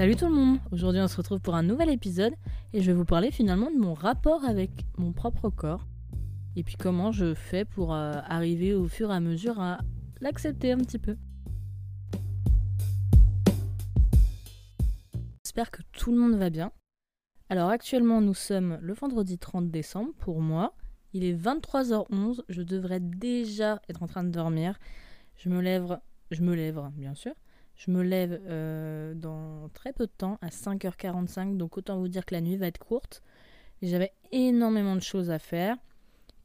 Salut tout le monde Aujourd'hui on se retrouve pour un nouvel épisode et je vais vous parler finalement de mon rapport avec mon propre corps et puis comment je fais pour euh, arriver au fur et à mesure à l'accepter un petit peu. J'espère que tout le monde va bien. Alors actuellement nous sommes le vendredi 30 décembre pour moi. Il est 23h11, je devrais déjà être en train de dormir. Je me lève, je me lève bien sûr. Je me lève euh, dans très peu de temps, à 5h45, donc autant vous dire que la nuit va être courte. J'avais énormément de choses à faire.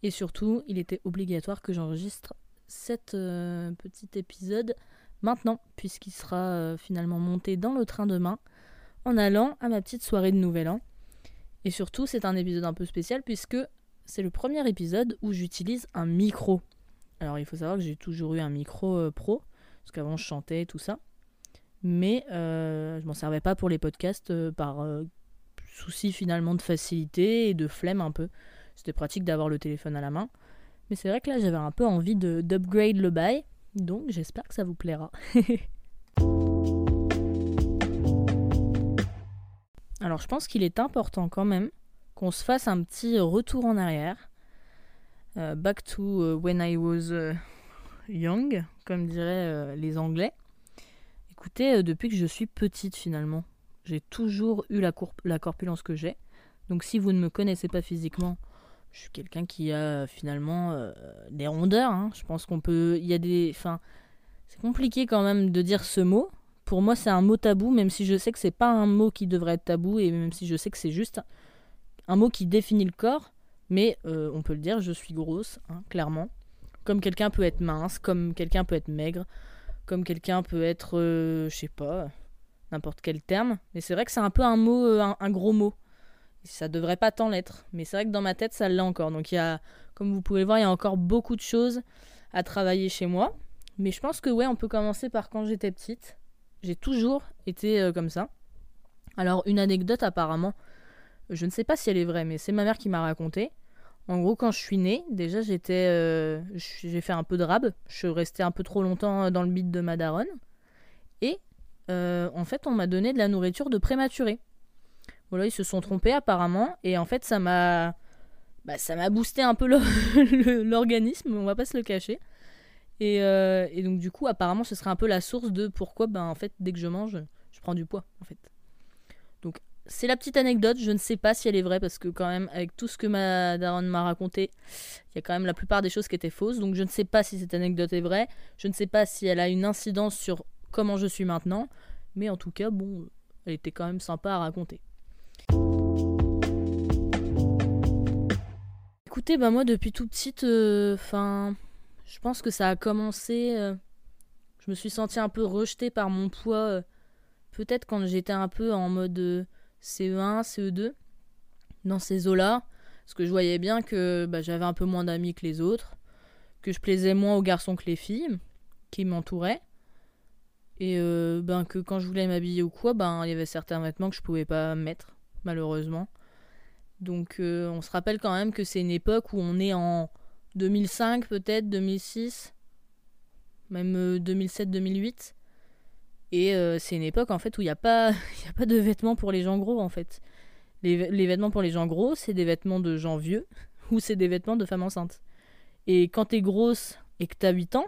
Et surtout, il était obligatoire que j'enregistre cet euh, petit épisode maintenant, puisqu'il sera euh, finalement monté dans le train demain, en allant à ma petite soirée de Nouvel An. Et surtout, c'est un épisode un peu spécial, puisque c'est le premier épisode où j'utilise un micro. Alors, il faut savoir que j'ai toujours eu un micro pro, parce qu'avant je chantais tout ça mais euh, je m'en servais pas pour les podcasts euh, par euh, souci finalement de facilité et de flemme un peu. C'était pratique d'avoir le téléphone à la main. Mais c'est vrai que là j'avais un peu envie d'upgrade le bail, donc j'espère que ça vous plaira. Alors je pense qu'il est important quand même qu'on se fasse un petit retour en arrière. back to when I was young, comme diraient les Anglais. Écoutez, euh, depuis que je suis petite finalement, j'ai toujours eu la, corpulence que j'ai. Donc si vous ne me connaissez pas physiquement, je suis quelqu'un qui a finalement euh, des rondeurs. Hein. Je pense qu'on peut... Il y a des... Enfin, c'est compliqué quand même de dire ce mot. Pour moi, c'est un mot tabou, même si je sais que c'est pas un mot qui devrait être tabou, et même si je sais que c'est juste un mot qui définit le corps. Mais euh, on peut le dire, je suis grosse, hein, clairement. Comme quelqu'un peut être mince, comme quelqu'un peut être maigre comme quelqu'un peut être, euh, je sais pas, n'importe quel terme. Mais c'est vrai que c'est un peu un mot, euh, un, gros mot. Ça devrait pas tant l'être. Mais c'est vrai que dans ma tête, ça l'est encore. Donc il y a, comme vous pouvez le voir, il y a encore beaucoup de choses à travailler chez moi. Mais je pense que ouais, on peut commencer par quand j'étais petite. J'ai toujours été euh, comme ça. Alors une anecdote apparemment, je ne sais pas si elle est vraie, mais c'est ma mère qui m'a raconté. En gros, quand je suis née, déjà j'étais, euh, j'ai fait un peu de rab. Je suis restée un peu trop longtemps dans le bide de ma daronne. Et euh, en fait, on m'a donné de la nourriture de prématuré. Voilà, ils se sont trompés apparemment. Et en fait, ça m'a, bah, ça m'a boosté un peu l'organisme. On va pas se le cacher. Et, euh, et, donc du coup, apparemment, ce serait un peu la source de pourquoi, ben en fait, dès que je mange, je prends du poids, en fait. C'est la petite anecdote, je ne sais pas si elle est vraie parce que quand même avec tout ce que ma daronne m'a raconté, il y a quand même la plupart des choses qui étaient fausses, donc je ne sais pas si cette anecdote est vraie, je ne sais pas si elle a une incidence sur comment je suis maintenant, mais en tout cas, bon, elle était quand même sympa à raconter. Écoutez, bah moi depuis tout petite, euh, enfin, je pense que ça a commencé, euh, je me suis sentie un peu rejetée par mon poids, euh, peut-être quand j'étais un peu en mode CE1, CE2, dans ces eaux-là, parce que je voyais bien que bah, j'avais un peu moins d'amis que les autres, que je plaisais moins aux garçons que les filles qui m'entouraient, et euh, ben, que quand je voulais m'habiller ou quoi, ben, il y avait certains vêtements que je pouvais pas mettre, malheureusement. Donc euh, on se rappelle quand même que c'est une époque où on est en 2005 peut-être, 2006, même 2007-2008. Et euh, c'est une époque en fait où il n'y a, pas, a pas de vêtements pour les gens gros en fait. Les, les vêtements pour les gens gros, c'est des vêtements de gens vieux ou c'est des vêtements de femmes enceintes. Et quand t'es grosse et que t'as 8 ans,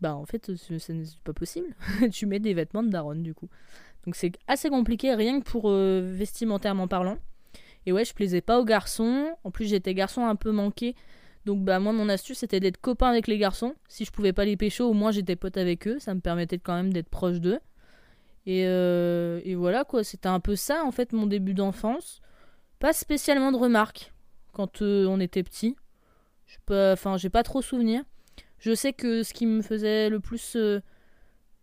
bah en fait c'est pas possible. tu mets des vêtements de daronne du coup. Donc c'est assez compliqué rien que pour euh, vestimentairement parlant. Et ouais, je plaisais pas aux garçons. En plus j'étais garçon un peu manqué. Donc bah moi mon astuce c'était d'être copain avec les garçons. Si je pouvais pas les pécho, au moins j'étais pote avec eux. Ça me permettait quand même d'être proche d'eux. Et, euh, et, voilà quoi, c'était un peu ça en fait mon début d'enfance. Pas spécialement de remarques quand euh, on était petit. Enfin j'ai pas trop souvenir. Je sais que ce qui me faisait le plus euh,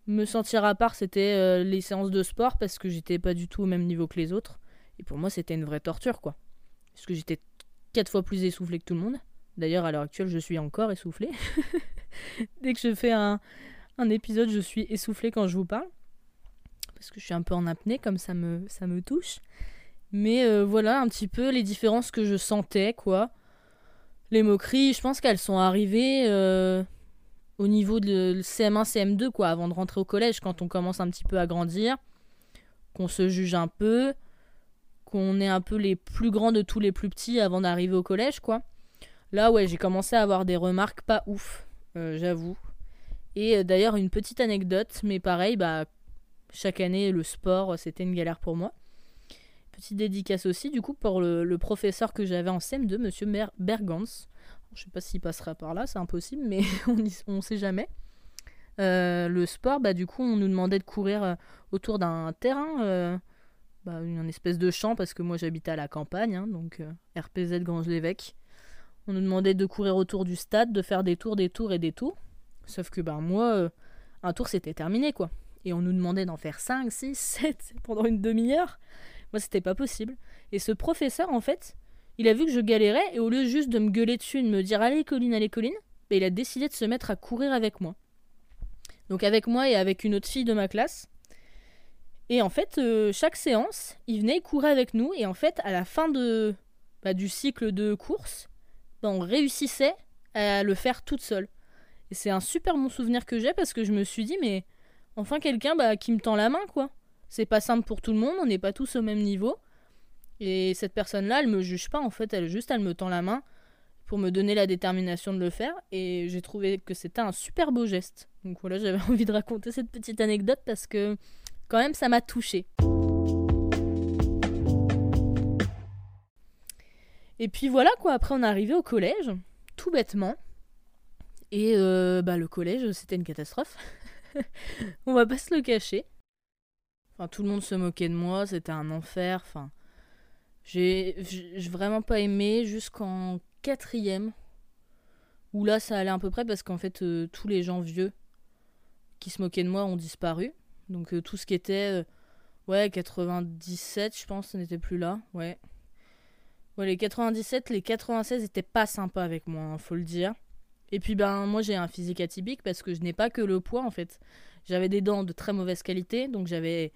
me sentir à part c'était les séances de sport parce que j'étais pas du tout au même niveau que les autres. Et pour moi c'était une vraie torture quoi. Parce que j'étais quatre fois plus essoufflé que tout le monde. D'ailleurs, à l'heure actuelle, je suis encore essoufflée. Dès que je fais un, épisode, je suis essoufflée quand je vous parle. Parce que je suis un peu en apnée, comme ça me, touche. Mais euh, voilà un petit peu les différences que je sentais, quoi. Les moqueries, je pense qu'elles sont arrivées euh, au niveau de CM1, CM2, quoi, avant de rentrer au collège, quand on commence un petit peu à grandir. qu'on se juge un peu, qu'on est un peu les plus grands de tous les plus petits avant d'arriver au collège, quoi. Là, ouais, j'ai commencé à avoir des remarques pas ouf, euh, j'avoue. Et euh, d'ailleurs, une petite anecdote, mais pareil, bah, chaque année, le sport, c'était une galère pour moi. Petite dédicace aussi, du coup, pour le, professeur que j'avais en CM2, monsieur Bergans. Je sais pas s'il passera par là, c'est impossible, mais on ne sait jamais. Euh, le sport, bah, du coup, on nous demandait de courir autour d'un terrain bah, une espèce de champ parce que moi j'habitais à la campagne, hein, donc euh, RPZ Grange-l'Évêque. On nous demandait de courir autour du stade, de faire des tours, des tours et des tours. Sauf que ben moi, euh, un tour c'était terminé quoi. Et on nous demandait d'en faire 5, 6, 7 pendant une demi-heure. Moi c'était pas possible. Et ce professeur en fait, il a vu que je galérais et au lieu juste de me gueuler dessus de me dire allez Colline, allez Colline, bah, il a décidé de se mettre à courir avec moi. Donc avec moi et avec une autre fille de ma classe. Et en fait, euh, chaque séance, il venait courir avec nous. Et en fait, à la fin de, bah, du cycle de course, on réussissait à le faire toute seule. Et c'est un super bon souvenir que j'ai parce que je me suis dit, mais enfin quelqu'un bah, qui me tend la main, quoi. C'est pas simple pour tout le monde, on n'est pas tous au même niveau. Et cette personne-là, elle me juge pas, en fait, elle juste, elle me tend la main pour me donner la détermination de le faire. Et j'ai trouvé que c'était un super beau geste. Donc voilà, j'avais envie de raconter cette petite anecdote parce que quand même, ça m'a touché. Et puis voilà quoi, après on est arrivé au collège, tout bêtement. Et euh, bah le collège, c'était une catastrophe. on va pas se le cacher. Enfin, tout le monde se moquait de moi, c'était un enfer. Enfin, j'ai vraiment pas aimé jusqu'en quatrième, où là ça allait à peu près parce qu'en fait euh, tous les gens vieux qui se moquaient de moi ont disparu. Donc euh, tout ce qui était ouais 97, je pense, n'était plus là. Ouais. Les 97, les 96 étaient pas sympas avec moi, hein, faut le dire. Et puis ben moi j'ai un physique atypique parce que je n'ai pas que le poids en fait. J'avais des dents de très mauvaise qualité, donc j'avais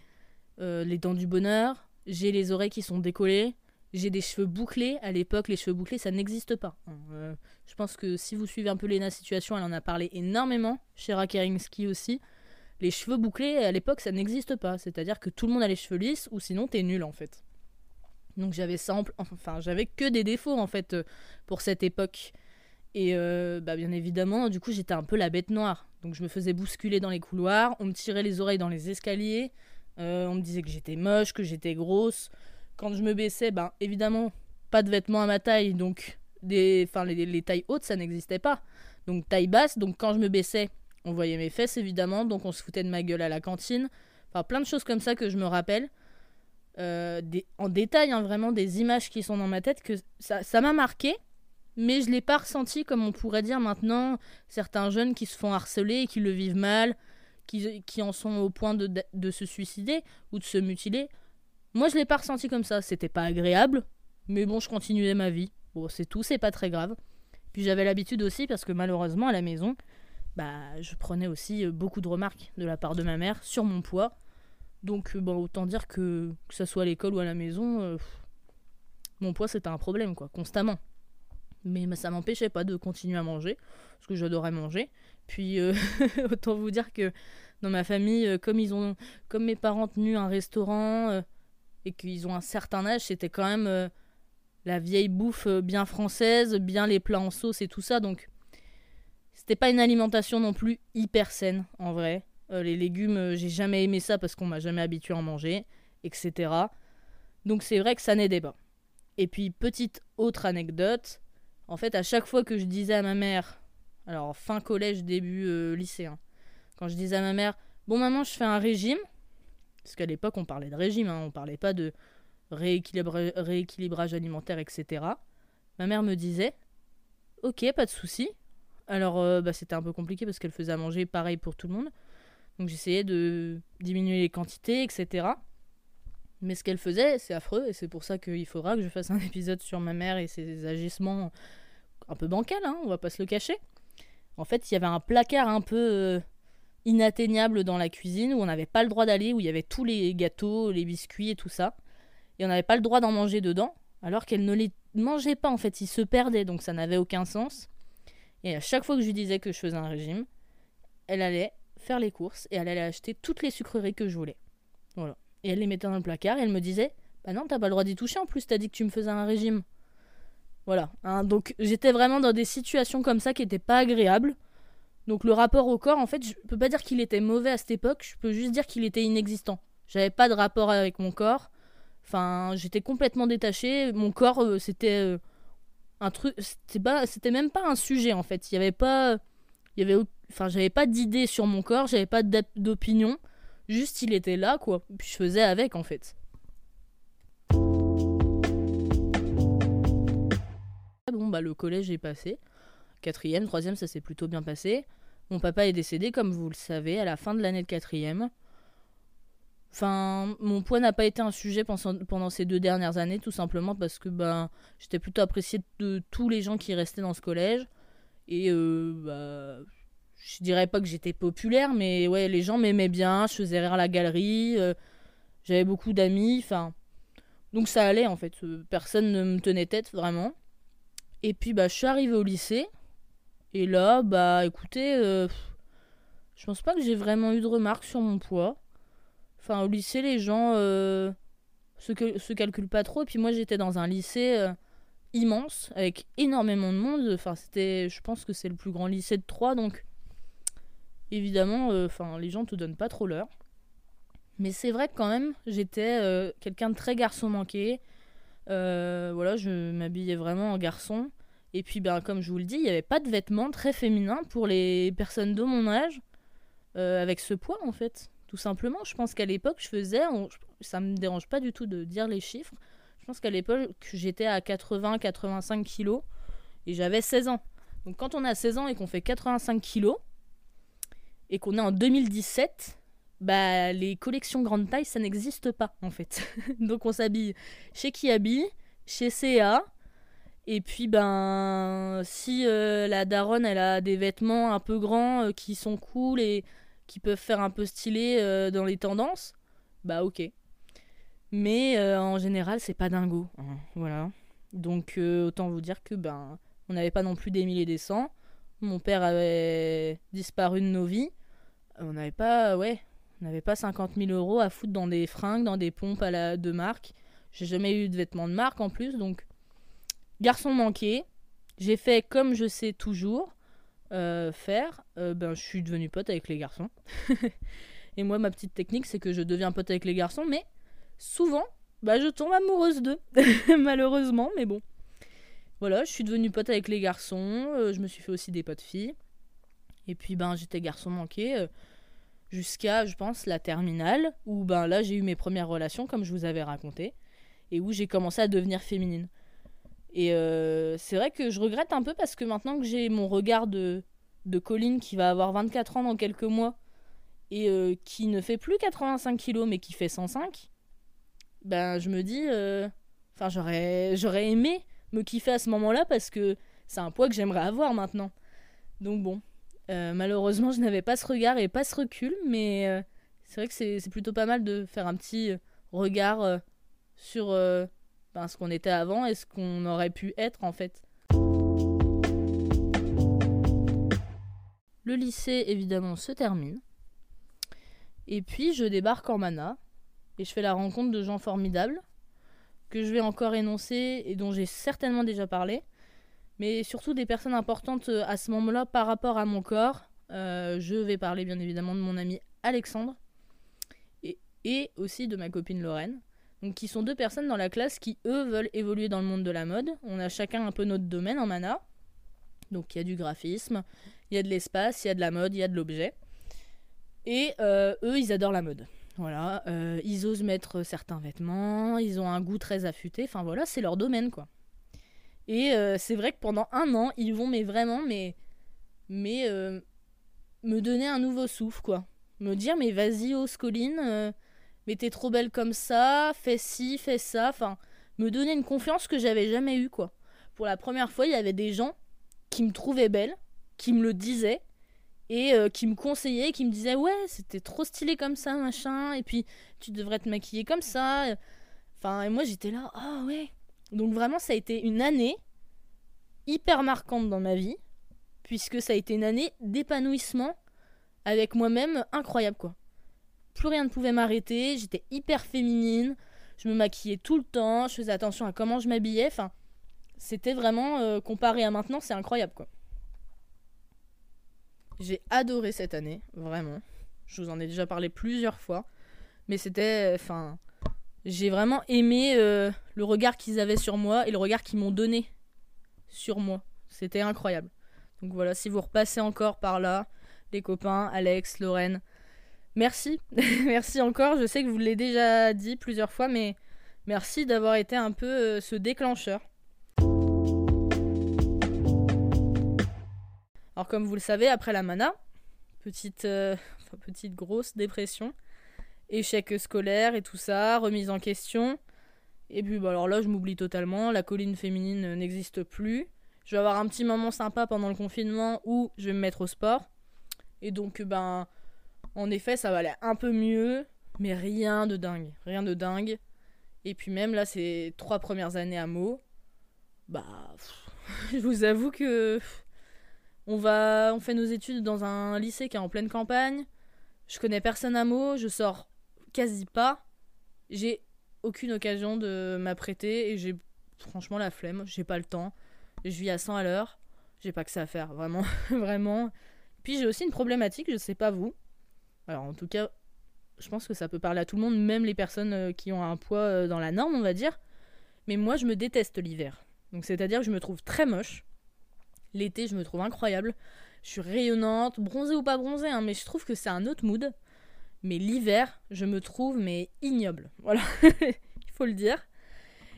euh, les dents du bonheur, j'ai les oreilles qui sont décollées, j'ai des cheveux bouclés. À l'époque, les cheveux bouclés, ça n'existe pas. Hein. je pense que si vous suivez un peu Lena Situation, elle en a parlé énormément. Chez Kerinsky aussi les cheveux bouclés, à l'époque, ça n'existe pas. C'est-à-dire que tout le monde a les cheveux lisses, ou sinon, t'es nul, en fait. Donc j'avais simple, enfin, j'avais que des défauts, en fait, euh, pour cette époque. Et euh, bah, bien évidemment, du coup, j'étais un peu la bête noire. Donc je me faisais bousculer dans les couloirs, on me tirait les oreilles dans les escaliers, euh, on me disait que j'étais moche, que j'étais grosse. Quand je me baissais, ben évidemment, pas de vêtements à ma taille, donc des, enfin, les, les tailles hautes, ça n'existait pas. Donc taille basse, donc quand je me baissais, on voyait mes fesses évidemment, donc on se foutait de ma gueule à la cantine. Enfin, plein de choses comme ça que je me rappelle. Euh, en détail, hein, vraiment des images qui sont dans ma tête que ça m'a marqué, mais je l'ai pas ressenti comme on pourrait dire maintenant certains jeunes qui se font harceler qui le vivent mal, qui, en sont au point de, se suicider ou de se mutiler. Moi, je l'ai pas ressenti comme ça. C'était pas agréable, mais bon, je continuais ma vie. C'est tout, c'est pas très grave. Puis j'avais l'habitude aussi parce que malheureusement à la maison, bah, je prenais aussi euh, beaucoup de remarques de la part de ma mère sur mon poids. Donc, euh, bon, autant dire que que ce soit à l'école ou à la maison, euh, mon poids c'était un problème, quoi, constamment. Mais bah, ça m'empêchait pas de continuer à manger, parce que j'adorais manger. Puis, autant vous dire que dans ma famille, comme, ils ont, comme mes parents tenu un restaurant et qu'ils ont un certain âge, c'était quand même la vieille bouffe bien française, bien les plats en sauce et tout ça. Donc, c'était pas une alimentation non plus hyper saine, en vrai. Euh, les légumes, euh, j'ai jamais aimé ça parce qu'on m'a jamais habitué à en manger, etc. Donc c'est vrai que ça n'aidait pas. Et puis, petite autre anecdote. En fait, à chaque fois que je disais à ma mère, alors fin collège, début euh, lycéen, quand je disais à ma mère, bon maman, je fais un régime, parce qu'à l'époque on parlait de régime, hein, on parlait pas de rééquilibrage alimentaire, etc. Ma mère me disait, ok, pas de souci, alors, euh, bah, c'était un peu compliqué parce qu'elle faisait à manger pareil pour tout le monde. Donc, j'essayais de diminuer les quantités, etc. Mais ce qu'elle faisait, c'est affreux et c'est pour ça qu'il faudra que je fasse un épisode sur ma mère et ses agissements un peu bancals, hein, on va pas se le cacher. En fait, il y avait un placard un peu euh, inatteignable dans la cuisine où on n'avait pas le droit d'aller, où il y avait tous les gâteaux, les biscuits et tout ça. Et on n'avait pas le droit d'en manger dedans, alors qu'elle ne les mangeait pas en fait, ils se perdaient, donc ça n'avait aucun sens. Et à chaque fois que je lui disais que je faisais un régime, elle allait faire les courses et elle allait acheter toutes les sucreries que je voulais. Voilà. et elle les mettait dans le placard et elle me disait Bah non, t'as pas le droit d'y toucher en plus, t'as dit que tu me faisais un régime. Voilà. Hein, donc j'étais vraiment dans des situations comme ça qui n'étaient pas agréables. Donc le rapport au corps, en fait, je peux pas dire qu'il était mauvais à cette époque, je peux juste dire qu'il était inexistant. J'avais pas de rapport avec mon corps. Enfin, j'étais complètement détachée. Mon corps, euh, c'était euh, un truc. C'était c'était même pas un sujet en fait. Il y avait pas, il y avait, enfin, j'avais pas d'idée sur mon corps, j'avais pas d'opinion. Juste, il était là, quoi. Puis je faisais avec en fait. Bon, bah le collège est passé. Quatrième, troisième, ça s'est plutôt bien passé. Mon papa est décédé, comme vous le savez, à la fin de l'année de quatrième. Enfin, mon poids n'a pas été un sujet pendant ces deux dernières années, tout simplement parce que ben, j'étais plutôt apprécié de tous les gens qui restaient dans ce collège. Et euh, bah, je dirais pas que j'étais populaire, mais ouais, les gens m'aimaient bien, je faisais rire à la galerie, euh, j'avais beaucoup d'amis, enfin. Donc ça allait en fait, euh, personne ne me tenait tête vraiment. Et puis bah, je suis arrivée au lycée, et là, bah écoutez, je pense pas que j'ai vraiment eu de remarques sur mon poids. Enfin, au lycée, les gens euh, se, se, calculent pas trop. Et puis moi, j'étais dans un lycée euh, immense, avec énormément de monde. Enfin, c'était, je pense que c'est le plus grand lycée de Troyes, donc évidemment, euh, enfin, les gens te donnent pas trop l'heure. Mais c'est vrai que quand même, j'étais quelqu'un de très garçon manqué. voilà, je m'habillais vraiment en garçon. Et puis, ben, comme je vous le dis, il n'y avait pas de vêtements très féminins pour les personnes de mon âge, avec ce poids en fait. Tout simplement, je pense qu'à l'époque, je faisais, ça me dérange pas du tout de dire les chiffres, je pense qu'à l'époque, j'étais à 80-85 kilos et j'avais 16 ans. Donc quand on a 16 ans et qu'on fait 85 kilos et qu'on est en 2017, bah les collections grande taille, ça n'existe pas en fait. Donc on s'habille chez Kiabi, chez CA. Et puis ben si euh, la daronne elle a des vêtements un peu grands euh, qui sont cool et qui peuvent faire un peu stylé euh, dans les tendances, bah ok. Mais en général, c'est pas dingo. Hein, voilà. Donc autant vous dire que ben on n'avait pas non plus des milliers des cents. Mon père avait disparu de nos vies. On n'avait pas, ouais, n'avait pas 50 000 euros à foutre dans des fringues, dans des pompes à la, de marque. J'ai jamais eu de vêtements de marque en plus, donc garçon manqué. J'ai fait comme je sais toujours. Euh, faire, euh, ben, je suis devenue pote avec les garçons. et moi, ma petite technique, c'est que je deviens pote avec les garçons, mais souvent, bah, je tombe amoureuse d'eux. Malheureusement, mais bon. Voilà, je suis devenue pote avec les garçons. Euh, je me suis fait aussi des potes filles. Et puis, ben, j'étais garçon manqué jusqu'à, je pense, la terminale, où ben, là, j'ai eu mes premières relations, comme je vous avais raconté, et où j'ai commencé à devenir féminine. Et euh, c'est vrai que je regrette un peu parce que maintenant que j'ai mon regard de, de Colline qui va avoir 24 ans dans quelques mois et euh, qui ne fait plus 85 kilos mais qui fait 105, ben je me dis, euh, enfin j'aurais, j'aurais aimé me kiffer à ce moment-là parce que c'est un poids que j'aimerais avoir maintenant. Donc bon, malheureusement je n'avais pas ce regard et pas ce recul, mais c'est vrai que c'est plutôt pas mal de faire un petit regard sur ce qu'on était avant et ce qu'on aurait pu être en fait. Le lycée évidemment se termine. Et puis je débarque en Mana et je fais la rencontre de gens formidables que je vais encore énoncer et dont j'ai certainement déjà parlé, mais surtout des personnes importantes euh, à ce moment-là par rapport à mon corps. Euh, je vais parler bien évidemment de mon ami Alexandre et, aussi de ma copine Lorraine. Donc qui sont deux personnes dans la classe qui eux veulent évoluer dans le monde de la mode. On a chacun un peu notre domaine en mana. Donc il y a du graphisme, il y a de l'espace, il y a de la mode, il y a de l'objet. Et euh, eux, ils adorent la mode. Voilà, ils osent mettre certains vêtements, ils ont un goût très affûté. Enfin voilà, c'est leur domaine quoi. Et euh, c'est vrai que pendant un an, ils vont mais vraiment mais mais me donner un nouveau souffle quoi. Me dire mais vas-y, Oscoline mais t'es trop belle comme ça, fais ci, fais ça, enfin, me donner une confiance que j'avais jamais eue, quoi. Pour la première fois, il y avait des gens qui me trouvaient belle, qui me le disaient, et euh, qui me conseillaient, qui me disaient ouais, c'était trop stylé comme ça, machin, et puis tu devrais te maquiller comme ça. Enfin, et moi j'étais là, ah ouais. Donc vraiment, ça a été une année hyper marquante dans ma vie, puisque ça a été une année d'épanouissement avec moi-même incroyable, quoi plus rien ne pouvait m'arrêter, j'étais hyper féminine, je me maquillais tout le temps, je faisais attention à comment je m'habillais, enfin, c'était vraiment, euh, comparé à maintenant, c'est incroyable quoi. J'ai adoré cette année, vraiment. Je vous en ai déjà parlé plusieurs fois. Mais c'était. Enfin. J'ai vraiment aimé euh, le regard qu'ils avaient sur moi et le regard qu'ils m'ont donné sur moi. C'était incroyable. Donc voilà, si vous repassez encore par là, les copains, Alex, Lorraine, merci. merci encore. Je sais que vous l'avez déjà dit plusieurs fois, mais merci d'avoir été un peu euh, ce déclencheur. Alors comme vous le savez, après la mana, petite, euh, petite grosse dépression, échec scolaire et tout ça, remise en question. Et puis bah alors là, je m'oublie totalement, la colline féminine n'existe plus. Je vais avoir un petit moment sympa pendant le confinement où je vais me mettre au sport. Et donc ben en effet, ça va aller un peu mieux, mais rien de dingue, rien de dingue. Et puis même là, ces trois premières années à Meaux, bah je vous avoue que on va, on fait nos études dans un lycée qui est en pleine campagne. Je connais personne à mot, je sors quasi pas. J'ai aucune occasion de m'apprêter et j'ai franchement la flemme, j'ai pas le temps. Je vis à 100 à l'heure, j'ai pas que ça à faire, vraiment, vraiment. Puis j'ai aussi une problématique, je sais pas vous. Alors en tout cas, je pense que ça peut parler à tout le monde, même les personnes euh, qui ont un poids euh, dans la norme, on va dire. Mais moi, je me déteste l'hiver. Donc c'est-à-dire que je me trouve très moche. L'été, je me trouve incroyable. Je suis rayonnante, bronzée ou pas bronzée, hein, mais je trouve que c'est un autre mood. Mais l'hiver, je me trouve mais ignoble. Voilà, il faut le dire.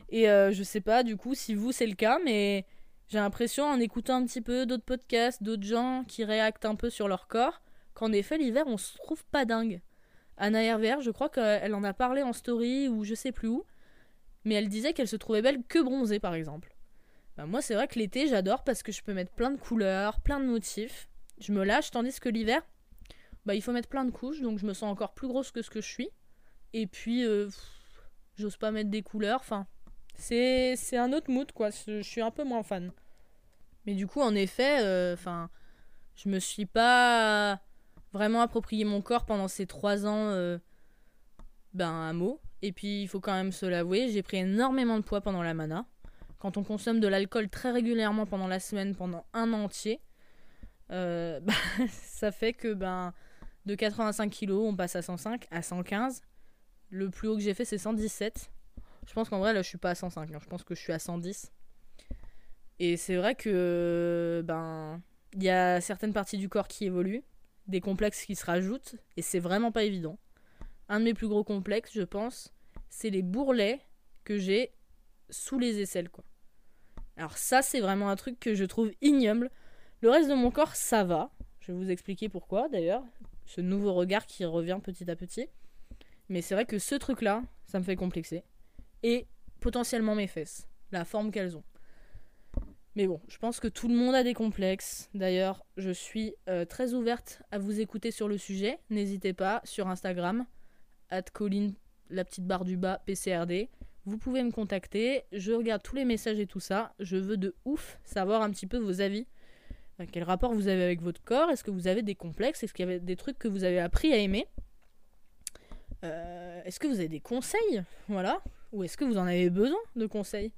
Et euh, je sais pas du coup si vous c'est le cas, mais j'ai l'impression en écoutant un petit peu d'autres podcasts, d'autres gens qui réactent un peu sur leur corps, qu'en effet l'hiver on se trouve pas dingue. Anna Hervère, je crois qu'elle en a parlé en story ou je sais plus où, mais elle disait qu'elle se trouvait belle que bronzée par exemple. Bah, moi, c'est vrai que l'été, j'adore parce que je peux mettre plein de couleurs, plein de motifs. Je me lâche, tandis que l'hiver, bah, il faut mettre plein de couches, donc je me sens encore plus grosse que ce que je suis. Et puis, euh, j'ose pas mettre des couleurs. Enfin, c'est, c'est un autre mood, quoi. Je suis un peu moins fan. Mais du coup, en effet, euh, enfin, je me suis pas vraiment approprié mon corps pendant ces trois ans, euh, ben, un mot. Et puis, il faut quand même se l'avouer, j'ai pris énormément de poids pendant la mana quand on consomme de l'alcool très régulièrement pendant la semaine, pendant un entier, bah, ça fait que ben, de 85 kg, on passe à 105, à 115. Le plus haut que j'ai fait, c'est 117. Je pense qu'en vrai, là, je suis pas à 105. Hein. Je pense que je suis à 110. Et c'est vrai que ben il y a certaines parties du corps qui évoluent, des complexes qui se rajoutent, et c'est vraiment pas évident. Un de mes plus gros complexes, je pense, c'est les bourrelets que j'ai sous les aisselles, quoi. Alors ça, c'est vraiment un truc que je trouve ignoble. Le reste de mon corps, ça va. Je vais vous expliquer pourquoi, d'ailleurs. Ce nouveau regard qui revient petit à petit. Mais c'est vrai que ce truc-là, ça me fait complexer. Et potentiellement mes fesses, la forme qu'elles ont. Mais bon, je pense que tout le monde a des complexes. D'ailleurs, je suis euh, très ouverte à vous écouter sur le sujet. N'hésitez pas sur Instagram, at la petite barre du bas, PCRD vous pouvez me contacter. Je regarde tous les messages et tout ça. Je veux de ouf savoir un petit peu vos avis. Euh, quel rapport vous avez avec votre corps? Est-ce que vous avez des complexes? Est-ce qu'il y avait des trucs que vous avez appris à aimer? Euh, Est-ce que vous avez des conseils? Voilà. Ou est-ce que vous en avez besoin de conseils?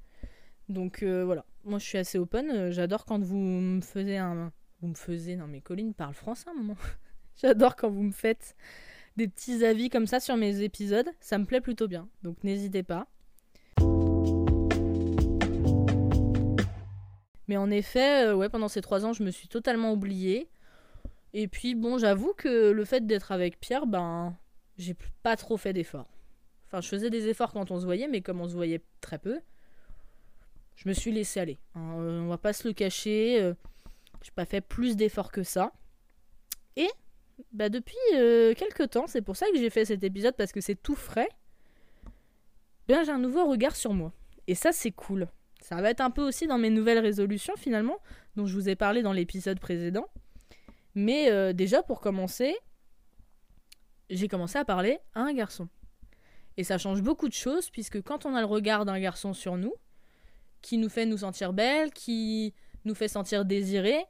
Donc euh, voilà. Moi je suis assez open. J'adore quand vous me faisiez un. Vous me faisiez. Non mais Colline parle français. J'adore quand vous me faites des petits avis comme ça sur mes épisodes. Ça me plaît plutôt bien. Donc n'hésitez pas. Mais en effet, euh, ouais, pendant ces trois ans, je me suis totalement oubliée. Et puis, bon, j'avoue que le fait d'être avec Pierre, ben, j'ai pas trop fait d'efforts. Enfin, je faisais des efforts quand on se voyait, mais comme on se voyait très peu, je me suis laissé aller. Hein. Euh, on va pas se le cacher. Euh, j'ai pas fait plus d'efforts que ça. Et, bah, depuis quelques temps, c'est pour ça que j'ai fait cet épisode, parce que c'est tout frais. Ben, j'ai un nouveau regard sur moi. Et ça, c'est cool. Ça va être un peu aussi dans mes nouvelles résolutions finalement, dont je vous ai parlé dans l'épisode précédent. Mais euh, déjà pour commencer, j'ai commencé à parler à un garçon. Et ça change beaucoup de choses puisque quand on a le regard d'un garçon sur nous, qui nous fait nous sentir belles, qui nous fait sentir désirées,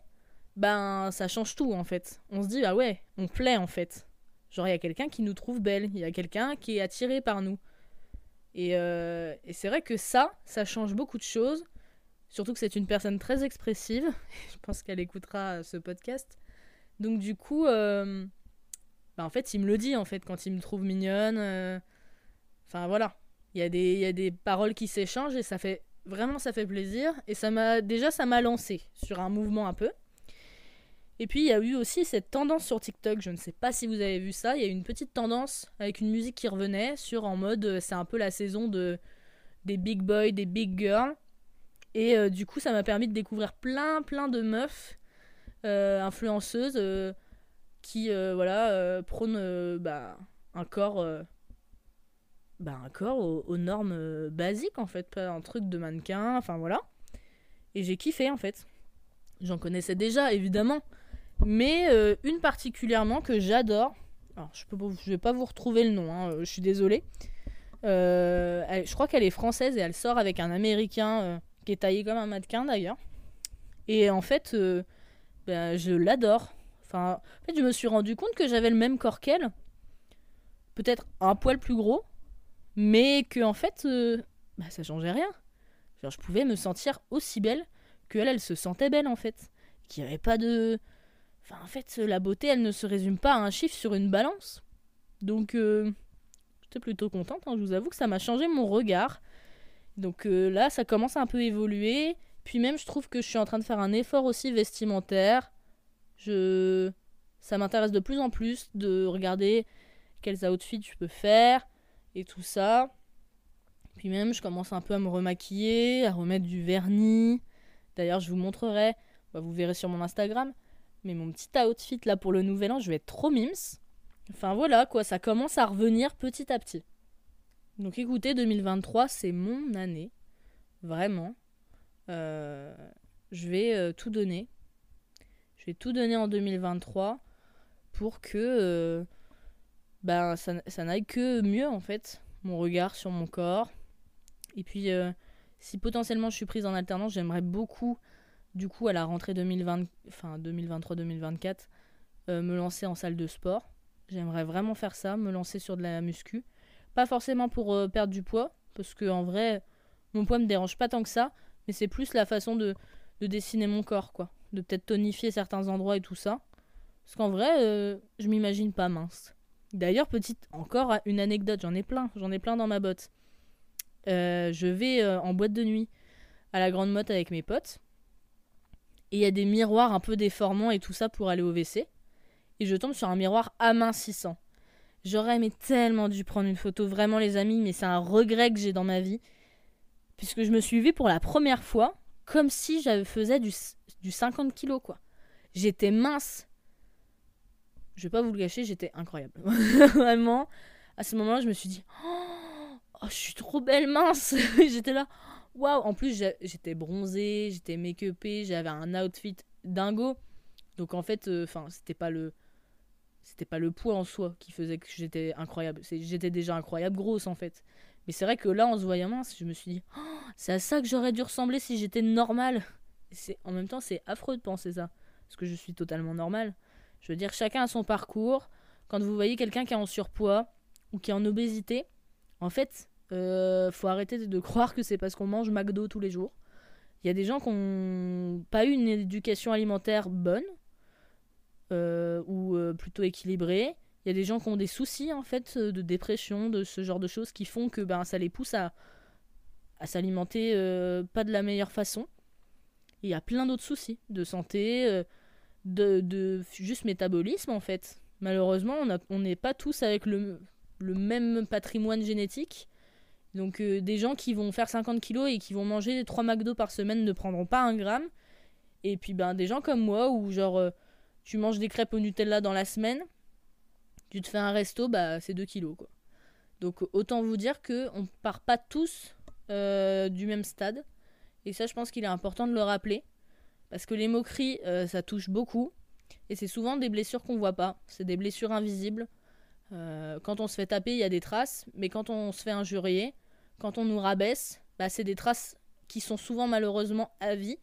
ben ça change tout en fait. On se dit ah ouais, on plaît en fait. Genre, il y a quelqu'un qui nous trouve belle, il y a quelqu'un qui est attiré par nous. Et, euh, et c'est vrai que ça, ça change beaucoup de choses. Surtout que c'est une personne très expressive. Je pense qu'elle écoutera ce podcast. Donc du coup, euh, bah, en fait, il me le dit en fait quand il me trouve mignonne. euh, Enfin voilà, il y a des, il y a des paroles qui s'échangent et ça fait vraiment ça fait plaisir. Et ça m'a déjà ça m'a lancé sur un mouvement un peu. Et puis il y a eu aussi cette tendance sur TikTok, je ne sais pas si vous avez vu ça, il y a eu une petite tendance avec une musique qui revenait sur en mode euh, c'est un peu la saison de des big boys, des big girls. Et euh, du coup ça m'a permis de découvrir plein plein de meufs euh, influenceuses qui voilà prônent bah, un corps bah, un corps aux, aux normes basiques en fait, pas un truc de mannequin, enfin voilà. Et j'ai kiffé en fait. J'en connaissais déjà évidemment, mais euh, une particulièrement que j'adore. Je je vais pas vous retrouver le nom, hein, euh, je suis désolée. Euh, je crois qu'elle est française et elle sort avec un américain qui est taillé comme un mannequin d'ailleurs. Et en fait, ben, je l'adore. Enfin, en fait, je me suis rendu compte que j'avais le même corps qu'elle. Peut-être un poil plus gros, mais que en fait, bah, ça changeait rien. Genre, je pouvais me sentir aussi belle que elle, elle se sentait belle en fait. Qu'il n'y avait pas de. Enfin, en fait, la beauté, elle ne se résume pas à un chiffre sur une balance. Donc, euh, j'étais plutôt contente. hein, je vous avoue que ça m'a changé mon regard. Donc euh, là, ça commence à un peu évoluer. Puis même, je trouve que je suis en train de faire un effort aussi vestimentaire. Je... Ça m'intéresse de plus en plus de regarder quels outfits je peux faire et tout ça. Puis même, je commence un peu à me remaquiller, à remettre du vernis. D'ailleurs, je vous montrerai, bah, vous verrez sur mon Instagram, mais mon petit outfit là pour le nouvel an, je vais être trop mims. Enfin voilà, quoi, ça commence à revenir petit à petit. Donc écoutez, 2023, c'est mon année. Vraiment. Euh, je vais euh, tout donner. Je vais tout donner en 2023 pour que euh, ben, ça, ça n'aille que mieux en fait. Mon regard sur mon corps. Et puis, si potentiellement je suis prise en alternance, j'aimerais beaucoup, du coup, à la rentrée 2020, enfin 2023-2024, euh, me lancer en salle de sport. J'aimerais vraiment faire ça, me lancer sur de la muscu. Pas forcément pour euh, perdre du poids, parce que en vrai, mon poids me dérange pas tant que ça, mais c'est plus la façon de, de dessiner mon corps, quoi. De peut-être tonifier certains endroits et tout ça. Parce qu'en vrai, euh, je m'imagine pas mince. D'ailleurs, petite, encore une anecdote, j'en ai plein, j'en ai plein dans ma botte. Euh, je vais en boîte de nuit à la Grande Motte avec mes potes. Et il y a des miroirs un peu déformants et tout ça pour aller au WC. Et je tombe sur un miroir amincissant. J'aurais aimé tellement dû prendre une photo, vraiment les amis, mais c'est un regret que j'ai dans ma vie. Puisque je me suis vue pour la première fois comme si je faisais du, du 50 kilos, quoi. J'étais mince. Je vais pas vous le cacher, j'étais incroyable. Vraiment, à ce moment-là, je me suis dit, oh, oh, je suis trop belle mince. j'étais là, waouh. En plus, j'étais bronzée, j'étais make-upée, j'avais un outfit dingo. Donc en fait, enfin, c'était pas le, c'était pas le poids en soi qui faisait que j'étais incroyable. J'étais déjà incroyable grosse en fait. Mais c'est vrai que là, en se voyant mince, je me suis dit, oh, c'est à ça que j'aurais dû ressembler si j'étais normale. C'est en même temps, c'est affreux de penser ça, parce que je suis totalement normale. Je veux dire, chacun a son parcours. Quand vous voyez quelqu'un qui est en surpoids ou qui est en obésité, en fait, euh, faut arrêter de croire que c'est parce qu'on mange McDo tous les jours. Il y a des gens qui n'ont pas eu une éducation alimentaire bonne euh, ou euh, plutôt équilibrée. Il y a des gens qui ont des soucis en fait de dépression, de ce genre de choses qui font que ben, ça les pousse à, à s'alimenter euh, pas de la meilleure façon. Il y a plein d'autres soucis de santé, euh, de, de juste métabolisme en fait. Malheureusement, on n'est pas tous avec le, le même patrimoine génétique. Donc euh, des gens qui vont faire 50 kilos et qui vont manger 3 McDo par semaine ne prendront pas un gramme. Et puis ben des gens comme moi où genre euh, tu manges des crêpes au Nutella dans la semaine, tu te fais un resto, bah c'est 2 kilos quoi. Donc autant vous dire que on part pas tous euh, du même stade. Et ça je pense qu'il est important de le rappeler. Parce que les moqueries, ça touche beaucoup. Et c'est souvent des blessures qu'on voit pas. C'est des blessures invisibles. Quand on se fait taper, il y a des traces. Mais quand on se fait injurier, quand on nous rabaisse, bah, c'est des traces qui sont souvent malheureusement à vie.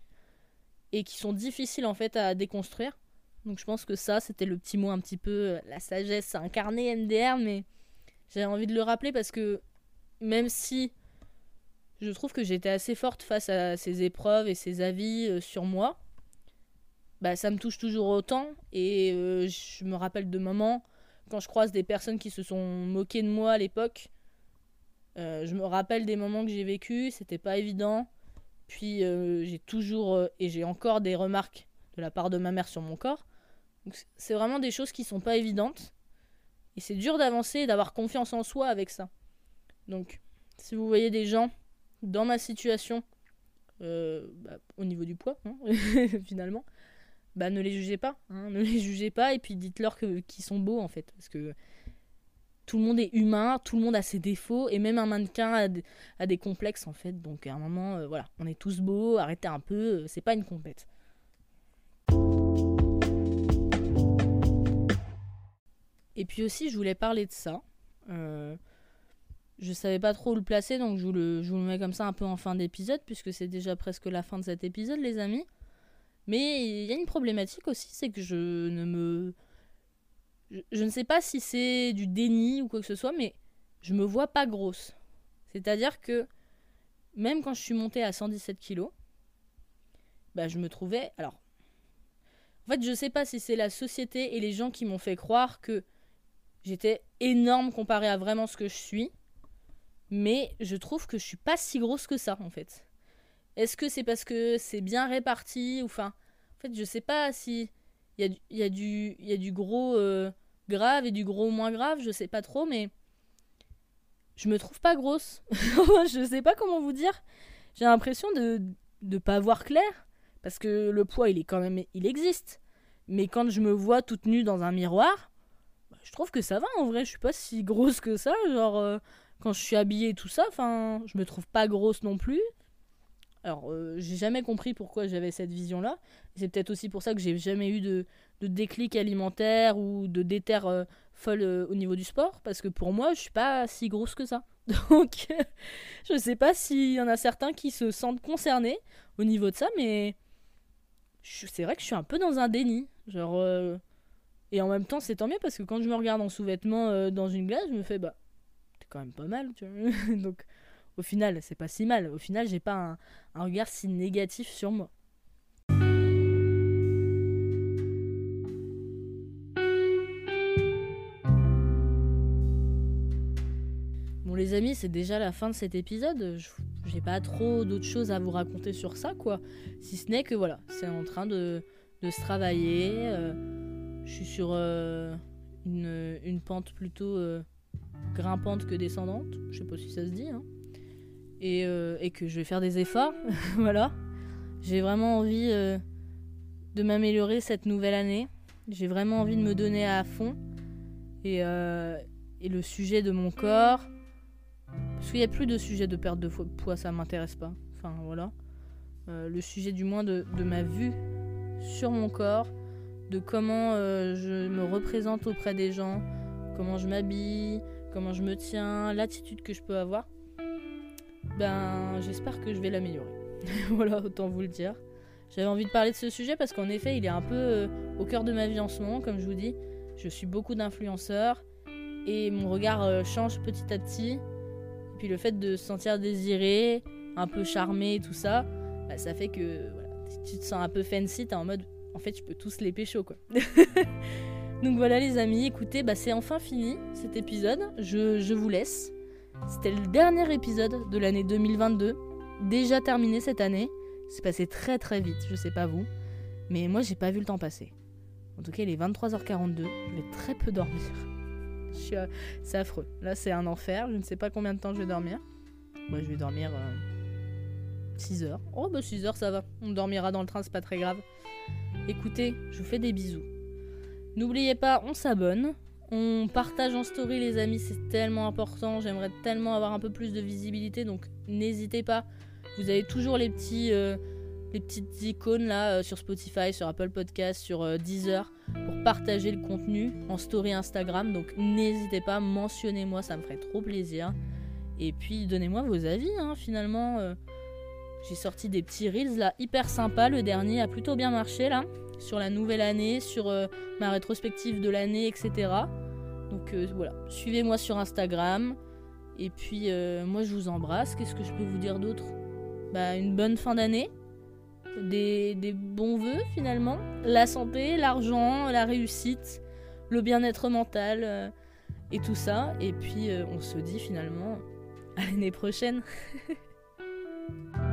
Et qui sont difficiles en fait à déconstruire. Donc je pense que ça, c'était le petit mot un petit peu euh, la sagesse incarnée MDR, mais j'avais envie de le rappeler parce que même si je trouve que j'étais assez forte face à ces épreuves et ces avis euh, sur moi, bah ça me touche toujours autant et euh, je me rappelle de moments quand je croise des personnes qui se sont moquées de moi à l'époque. Je me rappelle des moments que j'ai vécu, c'était pas évident. Puis j'ai toujours et j'ai encore des remarques de la part de ma mère sur mon corps c'est vraiment des choses qui sont pas évidentes. Et c'est dur d'avancer et d'avoir confiance en soi avec ça. Donc, si vous voyez des gens dans ma situation, euh, bah, au niveau du poids, hein, finalement, bah ne les jugez pas. Hein, ne les jugez pas et puis dites-leur qu'ils sont beaux en fait. Parce que tout le monde est humain, tout le monde a ses défauts et même un mannequin a, des complexes en fait. Donc à un moment, euh, voilà, on est tous beaux, arrêtez un peu, euh, c'est pas une compète. Et puis aussi, je voulais parler de ça. Euh, je savais pas trop où le placer, donc je le, je vous le mets comme ça un peu en fin d'épisode, puisque c'est déjà presque la fin de cet épisode, les amis. Mais il y a une problématique aussi, c'est que je ne me. Je, ne sais pas si c'est du déni ou quoi que ce soit, mais je me vois pas grosse. C'est-à-dire que même quand je suis montée à 117 kilos, bah je me trouvais. Alors. En fait, je sais pas si c'est la société et les gens qui m'ont fait croire que J'étais énorme comparé à vraiment ce que je suis. Mais je trouve que je suis pas si grosse que ça, en fait. Est-ce que c'est parce que c'est bien réparti ou enfin en fait je sais pas si il y, a, du gros euh, grave et du gros moins grave je sais pas trop mais je me trouve pas grosse je sais pas comment vous dire j'ai l'impression de de pas voir clair parce que le poids il est quand même il existe mais quand je me vois toute nue dans un miroir je trouve que ça va en vrai. Je suis pas si grosse que ça. Genre, euh, quand je suis habillée et tout ça, enfin, je me trouve pas grosse non plus. Alors, euh, j'ai jamais compris pourquoi j'avais cette vision-là. C'est peut-être aussi pour ça que j'ai jamais eu de, de, déclic alimentaire ou de déter euh, folle au niveau du sport. Parce que pour moi, je suis pas si grosse que ça. Donc, je sais pas s'il y en a certains qui se sentent concernés au niveau de ça, mais c'est vrai que je suis un peu dans un déni. Genre, et en même temps, c'est tant mieux parce que quand je me regarde en sous-vêtements euh, dans une glace, je me fais bah, t'es quand même pas mal, tu vois. Donc, au final, c'est pas si mal. Au final, j'ai pas un, regard si négatif sur moi. Amis, c'est déjà la fin de cet épisode. J'ai pas trop d'autres choses à vous raconter sur ça, quoi. Si ce n'est que voilà, c'est en train de, de se travailler. Euh, je suis sur euh, une, une, pente plutôt euh, grimpante que descendante. Je sais pas si ça se dit. Hein. Et, et, que je vais faire des efforts. voilà. J'ai vraiment envie de m'améliorer cette nouvelle année. J'ai vraiment envie de me donner à fond. Et, et le sujet de mon corps. Parce n'y a plus de sujet de perte de poids, ça m'intéresse pas. Enfin voilà. le sujet du moins de, ma vue sur mon corps de comment euh, je me représente auprès des gens, comment je m'habille, comment je me tiens, l'attitude que je peux avoir, ben j'espère que je vais l'améliorer. voilà, autant vous le dire. J'avais envie de parler de ce sujet parce qu'en effet, il est un peu euh, au cœur de ma vie en ce moment, comme je vous dis. Je suis beaucoup d'influenceurs et mon regard euh, change petit à petit. Puis le fait de se sentir désiré, un peu charmé, tout ça, bah, ça fait que tu te sens un peu fancy, t'es en mode en fait, je peux tous les pécho, quoi. Donc voilà, les amis, écoutez, bah, c'est enfin fini cet épisode. Je, vous laisse. C'était le dernier épisode de l'année 2022. Déjà terminé cette année. C'est passé très très vite, je sais pas vous. Mais moi, j'ai pas vu le temps passer. En tout cas, il est 23h42. Je vais très peu dormir. C'est affreux. Là, c'est un enfer. Je ne sais pas combien de temps je vais dormir. Moi, je vais dormir 6 euh, heures. Oh, bah 6 heures, ça va. On dormira dans le train, c'est pas très grave. Écoutez, je vous fais des bisous. N'oubliez pas, on s'abonne. On partage en story les amis, c'est tellement important. J'aimerais tellement avoir un peu plus de visibilité, donc n'hésitez pas. Vous avez toujours les petits, euh, les petites icônes là euh, sur Spotify, sur Apple Podcast, sur euh, Deezer pour partager le contenu en story Instagram. Donc n'hésitez pas, mentionnez-moi, ça me ferait trop plaisir. Et puis donnez-moi vos avis. Hein, finalement, J'ai sorti des petits reels là, hyper sympa. Le dernier a plutôt bien marché là, sur la nouvelle année, sur euh, ma rétrospective de l'année, etc. Donc euh, voilà, suivez-moi sur Instagram. Et puis euh, moi je vous embrasse. Qu'est-ce que je peux vous dire d'autre? Bah une bonne fin d'année. Des, des bons voeux finalement. La santé, l'argent, la réussite, le bien-être mental et tout ça. Et puis on se dit finalement à l'année prochaine.